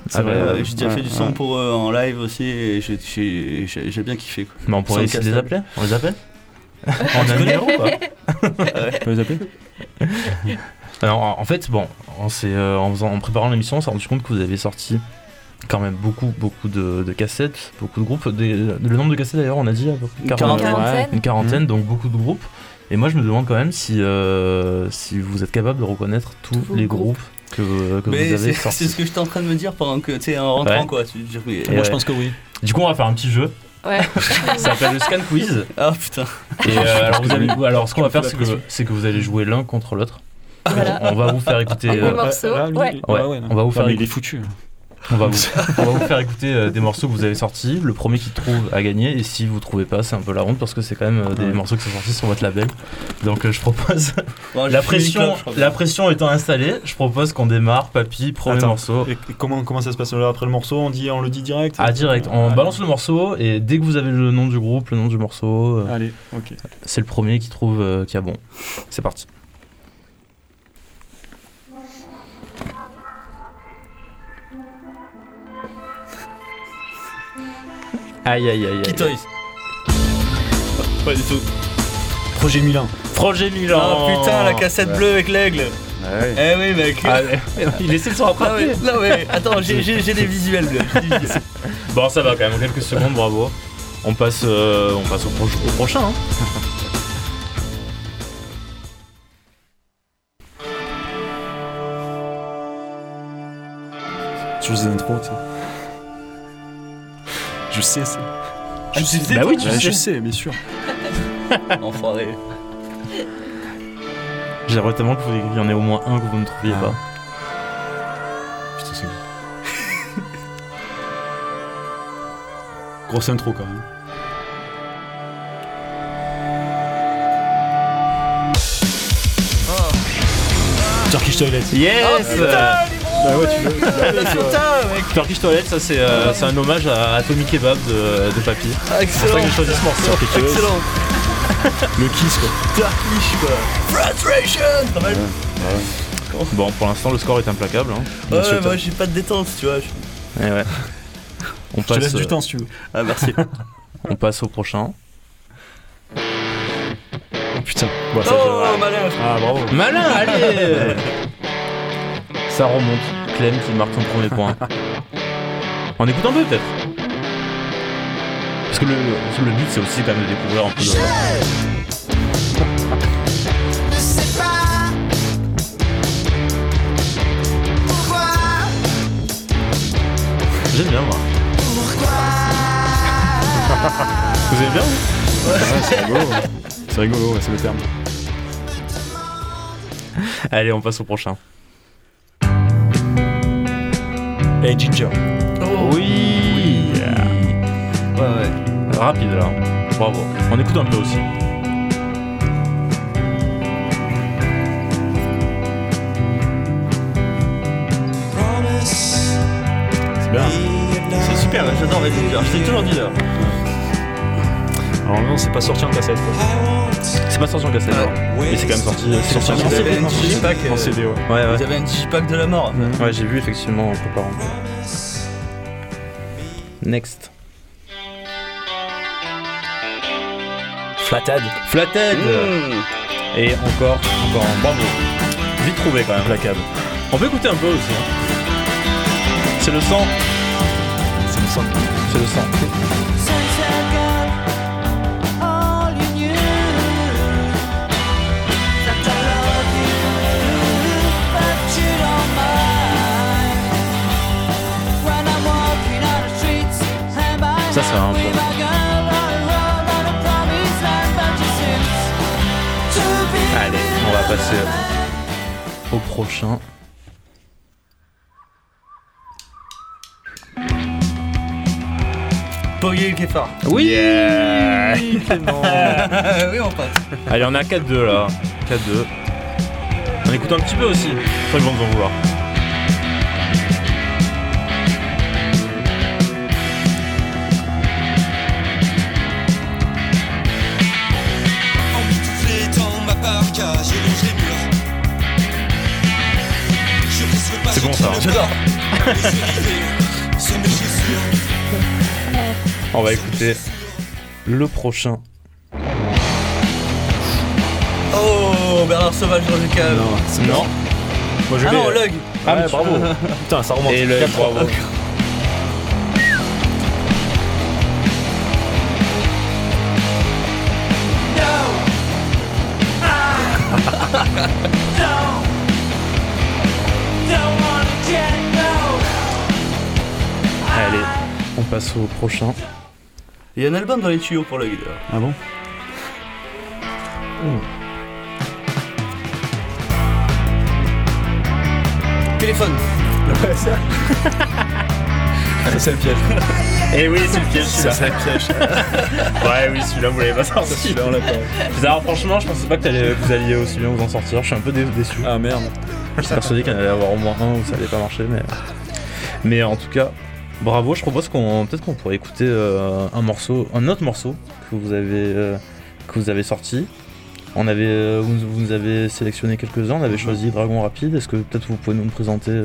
C'est Ah, vrai, ouais, ouais. J'ai déjà Ouais, fait du son ouais. pour eux en live aussi et j'ai- j'ai j'ai- j'ai bien kiffé. Quoi. Mais on pourrait essayer de les appeler On les appelle On a un numéro ou pas Tu peux les appeler Alors, en fait, bon, on s'est, euh, en, faisant- en préparant l'émission, on s'est rendu compte que vous avez sorti quand même beaucoup, beaucoup de, de cassettes, beaucoup de groupes. Des- le nombre de cassettes d'ailleurs, on a dit à peu près Une 40, quarantaine. ouais, une quarantaine, Mhm. donc beaucoup de groupes. Et moi, je me demande quand même si, euh, si vous êtes capable de reconnaître tous les groupes. groupes que, que Mais vous avez c'est ce que j'étais en train de me dire pendant que tu sais en rentrant Ouais. quoi. Tu veux dire, mais- Et Moi, ouais. je pense que oui. Du coup, on va faire un petit jeu. Ouais. Ça s'appelle le Scan Quiz. Ah putain. Et euh, alors, vous allez, alors, ce qu'on va faire, c'est que, que vous allez jouer l'un contre l'autre. Voilà. On va vous faire écouter. Euh, ouais. ouais, Ouais, ouais, non. on va vous faire mais écouter- il est foutu. On va, vous, on va vous faire écouter euh, des morceaux que vous avez sortis. Le premier qui trouve a gagné. Et si vous trouvez pas, c'est un peu la honte parce que c'est quand même euh, des Ouais. morceaux qui sont sortis sur votre label. Donc euh, je propose. Bon, la, pression, clope, je crois. la pression étant installée, je propose qu'on démarre. Papy, premier Attends. morceau. Et, comment, comment ça se passe là après le morceau on, dit, on le dit direct? Ah, direct. On Allez. balance le morceau et dès que vous avez le nom du groupe, le nom du morceau, Allez, ok. c'est le premier qui trouve euh, qui a bon. C'est parti. Aïe aïe aïe aïe. Key Toys. Pas du tout. Projet Milan. Projet Milan. Oh putain, la cassette bleue avec l'aigle. Eh oui, mec. Ah, il essaie de se Ah ouais, non mais attends, j'ai- j'ai j'ai des visuels. bleus. Bon, ça va quand même, quelques secondes, bravo. On passe, euh, on passe au, pro- au prochain. hein. Sur les intros, tu sais. Je sais, c'est. Ah, tu sais, Bah oui, tu Ouais, sais. je sais, bien sûr. Enfoiré. J'aimerais tellement qu'il y en ait au moins un que vous ne trouviez Ah. pas. Putain, c'est. Grosse intro quand même. Turkish Toilet. Yes Bah ouais, tu veux. Turkish Toilet, ça c'est euh, c'est un hommage à Atomic Kebab de, de Papy. Ah, C'est pour ça excellent. que j'ai choisi ce morceau. Excellent. Le kiss quoi. Turkish quoi. Frustration. Pas mal. Bon, pour l'instant, le score est implacable. Hein. Ouais, sûr, moi j'ai pas de détente, tu vois. je- Eh ouais. On Je te passe, laisse du euh, temps si tu veux. Ah merci. on passe au prochain. Oh putain. Bon, ça, Oh je- malin. Ah bravo. Malin, allez Ça remonte. Clem qui marque son premier point. On écoute un peu peut-être Parce que le, le but c'est aussi quand même de découvrir un peu de... J'aime bien moi. Vous aimez bien vous? Ouais, c'est rigolo. C'est rigolo, c'est le terme. Allez, on passe au prochain. et Ginger. Oh, oui, Ouais, ouais. Rapide là. Bravo. On écoute un peu aussi. C'est bien. C'est super, j'adore les Ginger. Je t'ai toujours dit là. Alors non, c'est pas sorti en cassette. quoi. C'est pas sorti en cassette. alors. Mais c'est quand même sorti. C'est sorti en CD. un digipack. En CD, ouais. Ouais, ouais. Ils avaient un digipack de la mort. Ouais, j'ai vu effectivement en préparant. Next. Flathead. Flathead Mmh. Et encore, encore, un bravo. Vite trouvé quand même, Flathead. On peut écouter un peu aussi. hein. C'est le sang. C'est le sang. C'est le sang. Ça, bon. Allez, on va passer au prochain. Poggy le Kefar. Oui Yeah. Oui, on passe. Allez, on a 4-2 là. 4-2. On écoute un petit peu aussi. Ils vont nous en vouloir. J'adore. On va écouter le prochain. Oh, Bernard Sauvage dans le cave. Non. Moi, je Ah non, Lug. Ah, Ouais, bravo. Putain, ça remonte. Et fois. bravo. passe au prochain. Il y a un album dans les tuyaux pour Lug. d'ailleurs. Ah bon? Téléphone. Ouais, ça. c'est le piège. Et oui, c'est le piège, Ça, celui-là. c'est le piège. Ouais, oui, celui-là, vous l'avez pas sorti. Celui-là, on l'a pas. Alors, franchement, je pensais pas que vous alliez aussi bien vous en sortir. Je suis un peu dé- déçu. Ah merde. J'étais persuadé qu'il y en allait avoir au moins un où ça allait pas marcher, mais. Mais en tout cas, bravo. Je propose qu'on peut-être qu'on pourrait écouter euh, un morceau, un autre morceau que vous avez euh, que vous avez sorti. On avait, euh, vous, vous nous avez sélectionné quelques-uns. On avait choisi Dragon Rapide. Est-ce que peut-être vous pouvez nous le présenter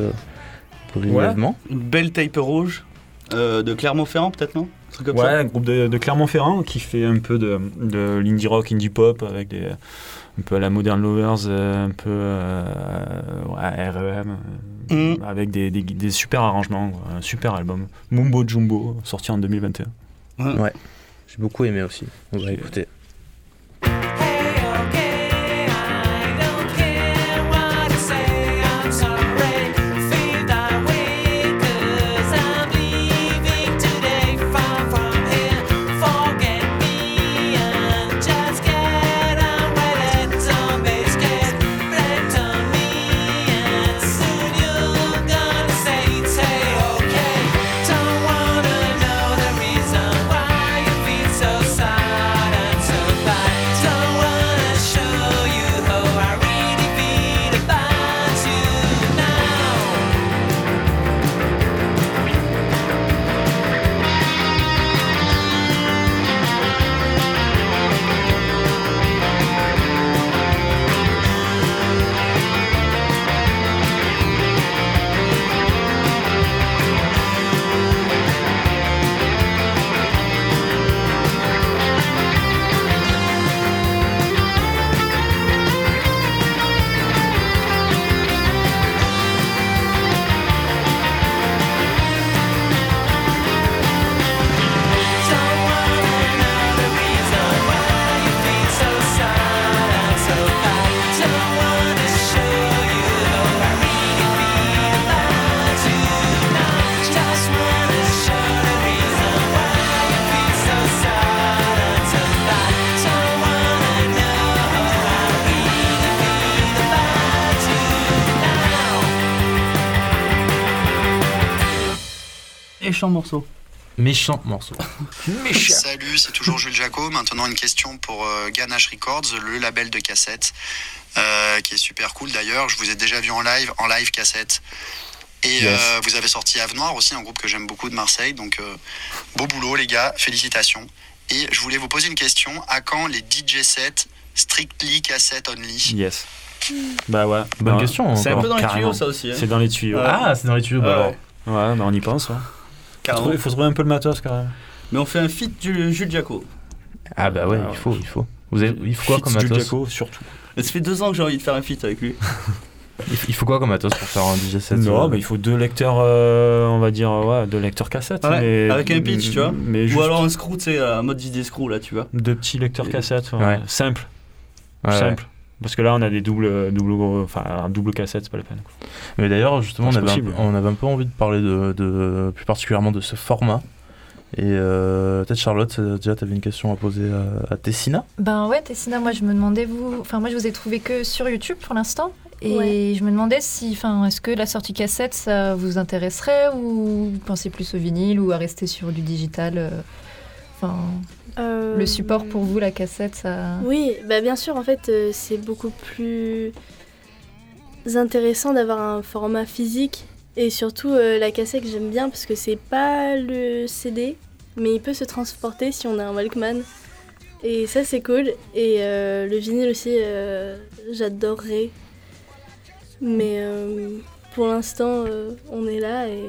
brièvement? Une belle tape rouge. de Clermont-Ferrand, peut-être, non? Truc comme Ouais, ça un groupe de, de Clermont-Ferrand qui fait un peu de, de l'indie rock, indie pop avec des un peu à la Modern Lovers, euh, un peu euh, ouais, REM, euh, Mm. avec des, des, des super arrangements, quoi, un super album. Mumbo Jumbo, sorti en 2021. Ouais. J'ai beaucoup aimé aussi. On va écouter. Méchant morceau. Méchant morceau. Salut, c'est toujours Jules Jaco. Maintenant, une question pour euh, Ganache Records, le label de cassette, euh, qui est super cool d'ailleurs. Je vous ai déjà vu en live, en live cassette. Et Yes. euh, vous avez sorti Ave Noire aussi, un groupe que j'aime beaucoup de Marseille. Donc, euh, beau boulot, les gars. Félicitations. Et je voulais vous poser une question. À quand les DJ sets strictly cassette only Yes. Bah ouais. Bonne Bah, question, C'est un peu dans les tuyaux, ça aussi. hein. C'est dans les tuyaux. Ouais. Ah, c'est dans les tuyaux, bah Ouais. alors. Ouais, bah on y pense. Ouais. Carrément. trouver, faut trouver un peu le matos quand même. Mais on fait un feat du Jules Jaco. Ah bah ouais, Ah il faut, il faut. Vous avez, il faut quoi comme Jules matos Jaco, surtout. Ça fait deux ans que j'ai envie de faire un feat avec lui. il, faut- il quoi comme matos pour faire un DJ set Non, euh, mais il faut deux lecteurs, euh, on va dire, ouais, deux lecteurs cassettes. Ouais, mais- avec un pitch, tu vois. Mais Ou alors un screw, tu sais, un mode vidéo screw, là, tu vois. deux petits lecteurs Et- cassettes, ouais. Ouais. simple. ouais, ouais. simple. Parce que là, on a des doubles, doubles, gros- enfin, un double cassette, c'est pas la peine. quoi. Mais d'ailleurs, justement, on avait, un, possible. on avait un peu envie de parler de, de- plus particulièrement de ce format. Et euh, peut-être Charlotte, euh, déjà, tu avais une question à poser à, à Tessina Ben ouais, Tessina, moi je me demandais, vous. Enfin, moi je vous ai trouvé que sur YouTube pour l'instant. Et Ouais. je me demandais si. Enfin, est-ce que la sortie cassette, ça vous intéresserait ou vous pensez plus au vinyle ou à rester sur du digital euh, Enfin, Euh, le support pour vous, la cassette, ça. Oui, bah bien sûr, en fait, euh, c'est beaucoup plus intéressant d'avoir un format physique. Et surtout, euh, la cassette, j'aime bien parce que c'est pas le CD, mais il peut se transporter si on a un Walkman. Et ça, c'est cool. Et euh, le vinyle aussi, j'adorerais. Mais pour l'instant, on est là. Et,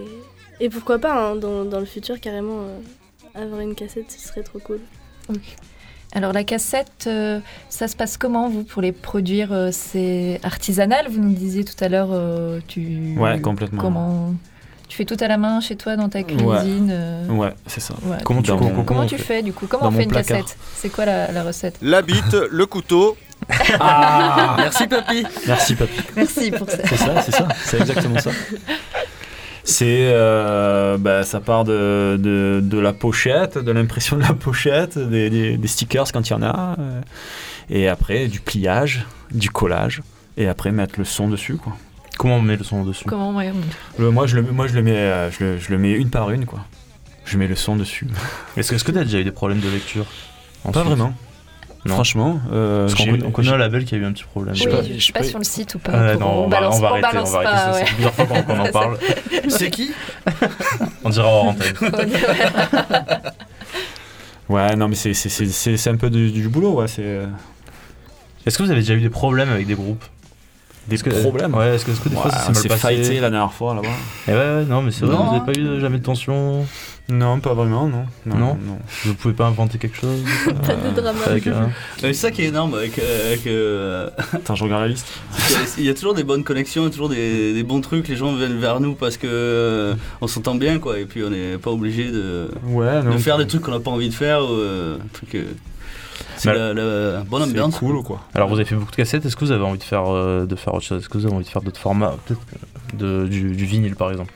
et pourquoi pas, hein, dans, dans le futur, carrément, avoir une cassette, ce serait trop cool. Alors la cassette, euh, ça se passe comment vous pour les produire euh, C'est artisanal, vous nous disiez tout à l'heure. euh, tu Ouais, complètement. Comment Tu fais tout à la main chez toi dans ta cuisine euh, Ouais, c'est ça. ouais. Comment tu, comment, mon- Comment on tu fais du coup? Comment Dans on fait une placard. cassette? C'est quoi la, la recette? La bite, le couteau. Ah Merci, papy Merci, papy. Merci pour ça. C'est ça, c'est ça, c'est exactement ça. C'est, euh, bah, ça part de, de, de la pochette, de l'impression de la pochette, des, des, des stickers quand il y en a, euh, et après du pliage, du collage, et après mettre le son dessus, quoi. Comment on met le son dessus? Comment ouais, Le- moi, je le, moi je, le mets, euh, je, le, je le mets une par une, quoi. Je mets le son dessus. Est-ce que est-ce que tu as déjà eu des problèmes de lecture? Pas vraiment. Non. Franchement, euh, Parce qu'on j'ai- connaît- on connaît un label qui a eu un petit problème. Oui, sais pas, je je suis pas sur le site ou pas. Ah, non, on, va, balance, on va arrêter, balance on va pas, arrêter ça. ouais. C'est plusieurs fois qu'on en parle. C'est qui On dira hors antenne. Ouais, non, mais c'est, un peu du, du boulot, ouais. C'est euh, Est-ce que vous avez déjà eu des problèmes avec des groupes? Des Est-ce que- problèmes. Ouais, est-ce que, est-ce que des fois Ouais, ça on s'est mal passé fighté la dernière fois là-bas. Eh ouais, ouais, non, mais c'est vrai, Non. vous n'avez pas eu de- jamais de tension Non, pas vraiment, non. Non. Vous pouvez pas inventer quelque chose Pas de drama. avec, euh, C'est ça qui est énorme avec. euh, avec, euh, Attends, je regarde la liste. c'est qu'il y a toujours des bonnes connexions, toujours des, des bons trucs. Les gens viennent vers nous parce que euh, on s'entend bien, quoi. Et puis on n'est pas obligé de, Ouais, non. de faire des trucs qu'on n'a pas envie de faire. ou, euh, un truc, euh, c'est la, la bonne c'est ambiance. cool, quoi. Alors vous avez fait beaucoup de cassettes, est-ce que vous avez envie de faire, euh, de faire autre chose? Est-ce que vous avez envie de faire d'autres formats Peut-être de, du, du vinyle par exemple?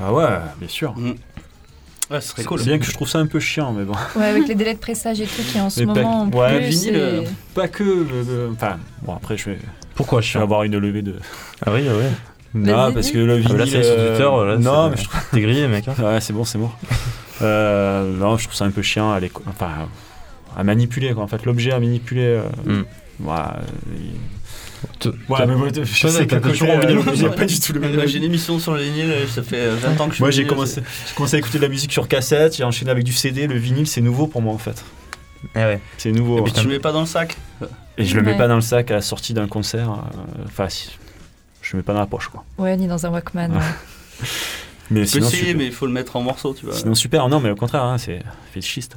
Ah ouais, bien sûr. Mm. Ouais, ce serait C'est cool. bien que je trouve ça un peu chiant, mais bon. Ouais, avec les délais de pressage et tout qui en ce Mais pas- moment en ouais, plus. vinyle, euh, Pas que. le- Enfin, bon, après, je vais, Pourquoi je vais avoir une levée de. Ah oui, ah ouais. Non, parce que le Ah, vinyle. mais là c'est sur euh, Twitter, là, non, c'est- mais je trouve. T'es grillé mec hein Ouais, c'est bon, c'est bon. Euh, non, je trouve ça un peu chiant à, enfin, à manipuler, quoi. En fait, l'objet à manipuler. euh, Mm. voilà, Te- Ouais, mais moi, je sais qu'à toujours envie euh, pas du tout le même. J'ai une émission sur le vinyle, ça fait euh, 20 ans que je suis Moi, j'ai commencé, j'ai commencé à écouter de la musique sur cassette, j'ai enchaîné avec du CD, le vinyle, c'est nouveau pour moi en fait. Eh ouais. C'est nouveau. Et puis tu le mets pas dans le sac. Et je le mets pas dans le sac à la sortie d'un concert. euh, Enfin, si, je le mets pas dans la poche quoi. Ouais, ni dans un Walkman. Mais Tu peux sinon, essayer, super. mais il faut le mettre en morceaux, tu vois. sinon super. Non, mais au contraire, hein, c'est fétichiste.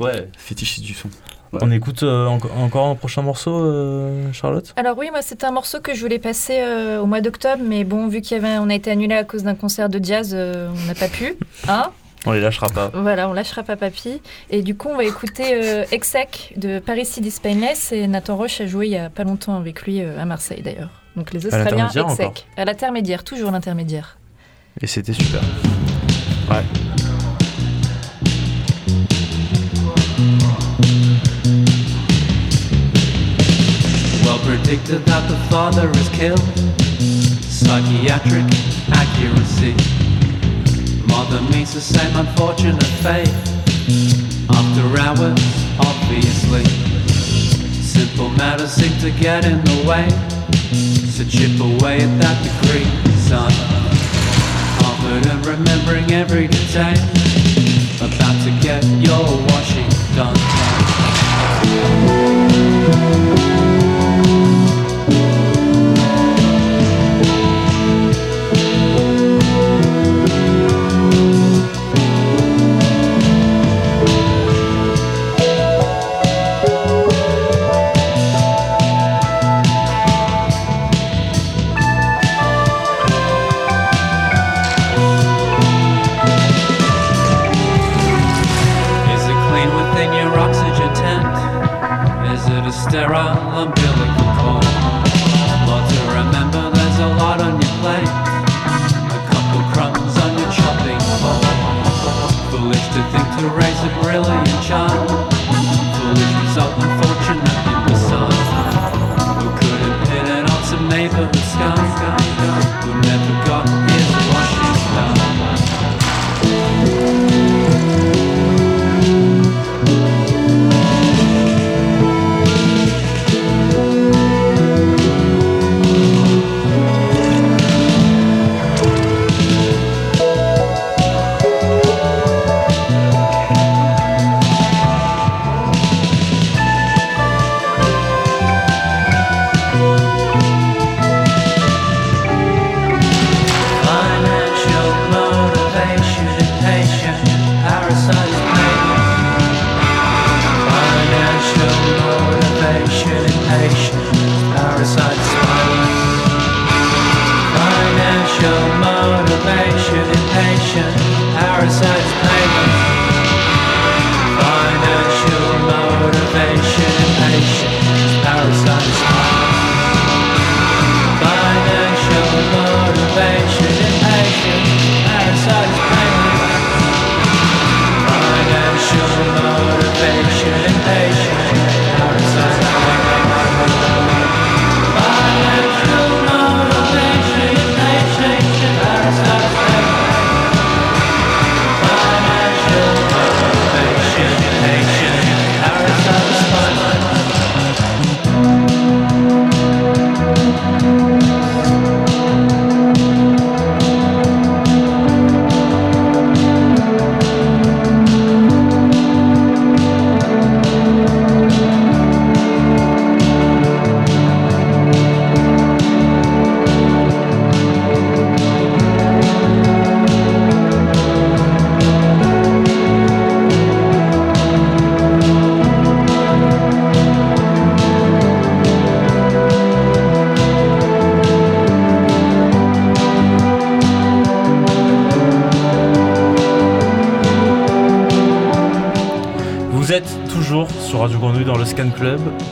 Ouais. Fétichiste du son. Ouais. On écoute euh, enco- encore un prochain morceau, euh, Charlotte? Alors oui, moi c'était un morceau que je voulais passer euh, au mois d'octobre, mais bon, vu qu'il y avait, on a été annulé à cause d'un concert de jazz, euh, on n'a pas pu. Hein? On les lâchera pas. Voilà, on lâchera pas papy. Et du coup, on va écouter euh, Exec de Paris City Painless. Et Nathan Roche a joué il y a pas longtemps avec lui euh, à Marseille d'ailleurs. Donc les Australiens l'intermédiaire Exec. encore À l'intermédiaire, toujours l'intermédiaire. Et c'était super. Ouais. Predicted that the father is killed. Psychiatric accuracy. Mother meets the same unfortunate fate. After hours, obviously. Simple matters seem to get in the way. So chip away at that degree, son. Confident remembering every detail. About to get your washing done. Sterile umbilical cord? Lot to remember, there's a lot on your plate. A couple crumbs on your chopping board. Foolish to think to raise a brilliant child.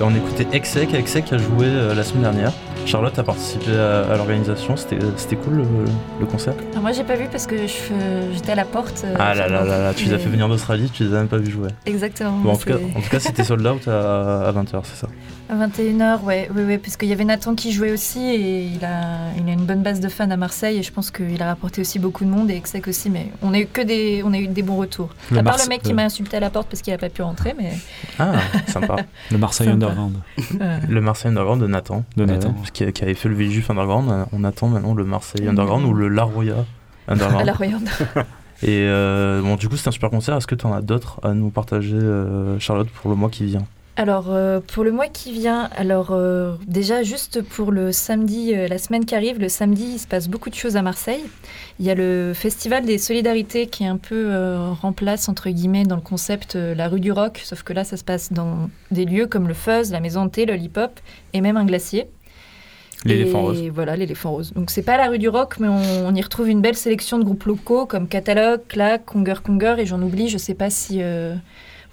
On écoutait Exec, Exec a joué euh, la semaine dernière. Charlotte a participé à, à l'organisation, c'était c'était cool le, le concert Alors moi j'ai pas vu parce que j'étais à la porte. euh, Ah là là là là, tu les as fait venir d'Australie, tu les as même pas vu jouer. Exactement. Bon, en, tout cas, c'est- en tout cas, c'était sold out à, 20h, c'est ça À 21h, ouais, ouais, ouais, parce qu'il y avait Nathan qui jouait aussi et il a, il a une bonne base de fans à Marseille et je pense qu'il a rapporté aussi beaucoup de monde et Exec aussi, mais on a eu que des, on a eu des bons retours. Le à part Marse- le mec qui m'a insulté à la porte parce qu'il a pas pu rentrer, mais. Ah, sympa. Le Marseille Sympa. Underground. Euh, Le Marseille Underground de Nathan. De Nathan. Qui, qui avait fait le Village Underground. On attend maintenant le Marseille Underground ou le La Roya Underground. La Roya Et euh, bon, du coup, c'est un super concert. Est-ce que tu en as d'autres à nous partager, euh, Charlotte, pour le mois qui vient? Alors, euh, pour le mois qui vient, alors déjà juste pour le samedi, la semaine qui arrive, le samedi, il se passe beaucoup de choses à Marseille. Il y a le Festival des Solidarités qui est un peu remplace, entre guillemets, dans le concept la rue du rock, sauf que là, ça se passe dans des lieux comme le Fuzz, la Maison de Thé, le Hip Hop et même un glacier. L'éléphant Et rose. voilà, l'éléphant rose. Donc c'est pas la rue du rock, mais on, on y retrouve une belle sélection de groupes locaux comme Catalogue, Clac, Conger Conger, et j'en oublie, je sais pas si euh, vous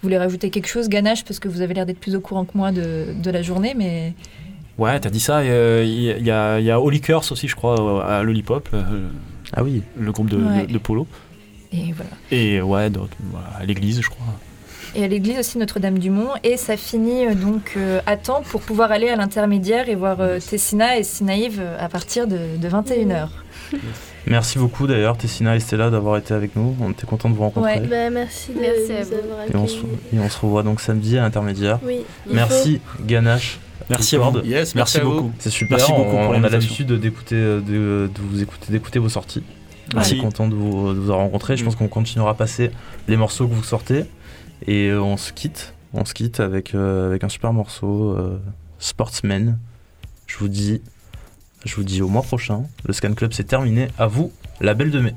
voulez rajouter quelque chose, Ganache, parce que vous avez l'air d'être plus au courant que moi de, de la journée, mais Ouais, t'as dit ça. euh, Il y, a, il y a Holy Curse aussi, je crois, euh, à Lollipop. euh, ah oui. Le groupe de, Ouais. de, de Polo. et voilà. Et ouais, à l'église, je crois et à l'église aussi Notre-Dame-du-Mont. Et ça finit euh, donc euh, à temps pour pouvoir aller à l'intermédiaire et voir euh, Tessina et Sinaïve à partir de, 21h. Merci beaucoup d'ailleurs Tessina et Stella d'avoir été avec nous. On était content de vous rencontrer. Ouais, merci, merci à vous. Et on, se, et on se revoit donc samedi à l'intermédiaire. Oui, merci. Ganache. Merci, à vous. Yes, merci, beaucoup. C'est super. Merci beaucoup. On, on a l'habitude d'écouter, de, vous écouter, d'écouter vos sorties. Merci. On est content de vous, de vous avoir rencontré. Je mm. pense qu'on continuera à passer les morceaux que vous sortez. Et euh, on se quitte. On se quitte avec, euh, un super morceau, euh, Sportsman. Je vous dis je vous dis au mois prochain. Le Scan Club c'est terminé. À vous, la belle de mai.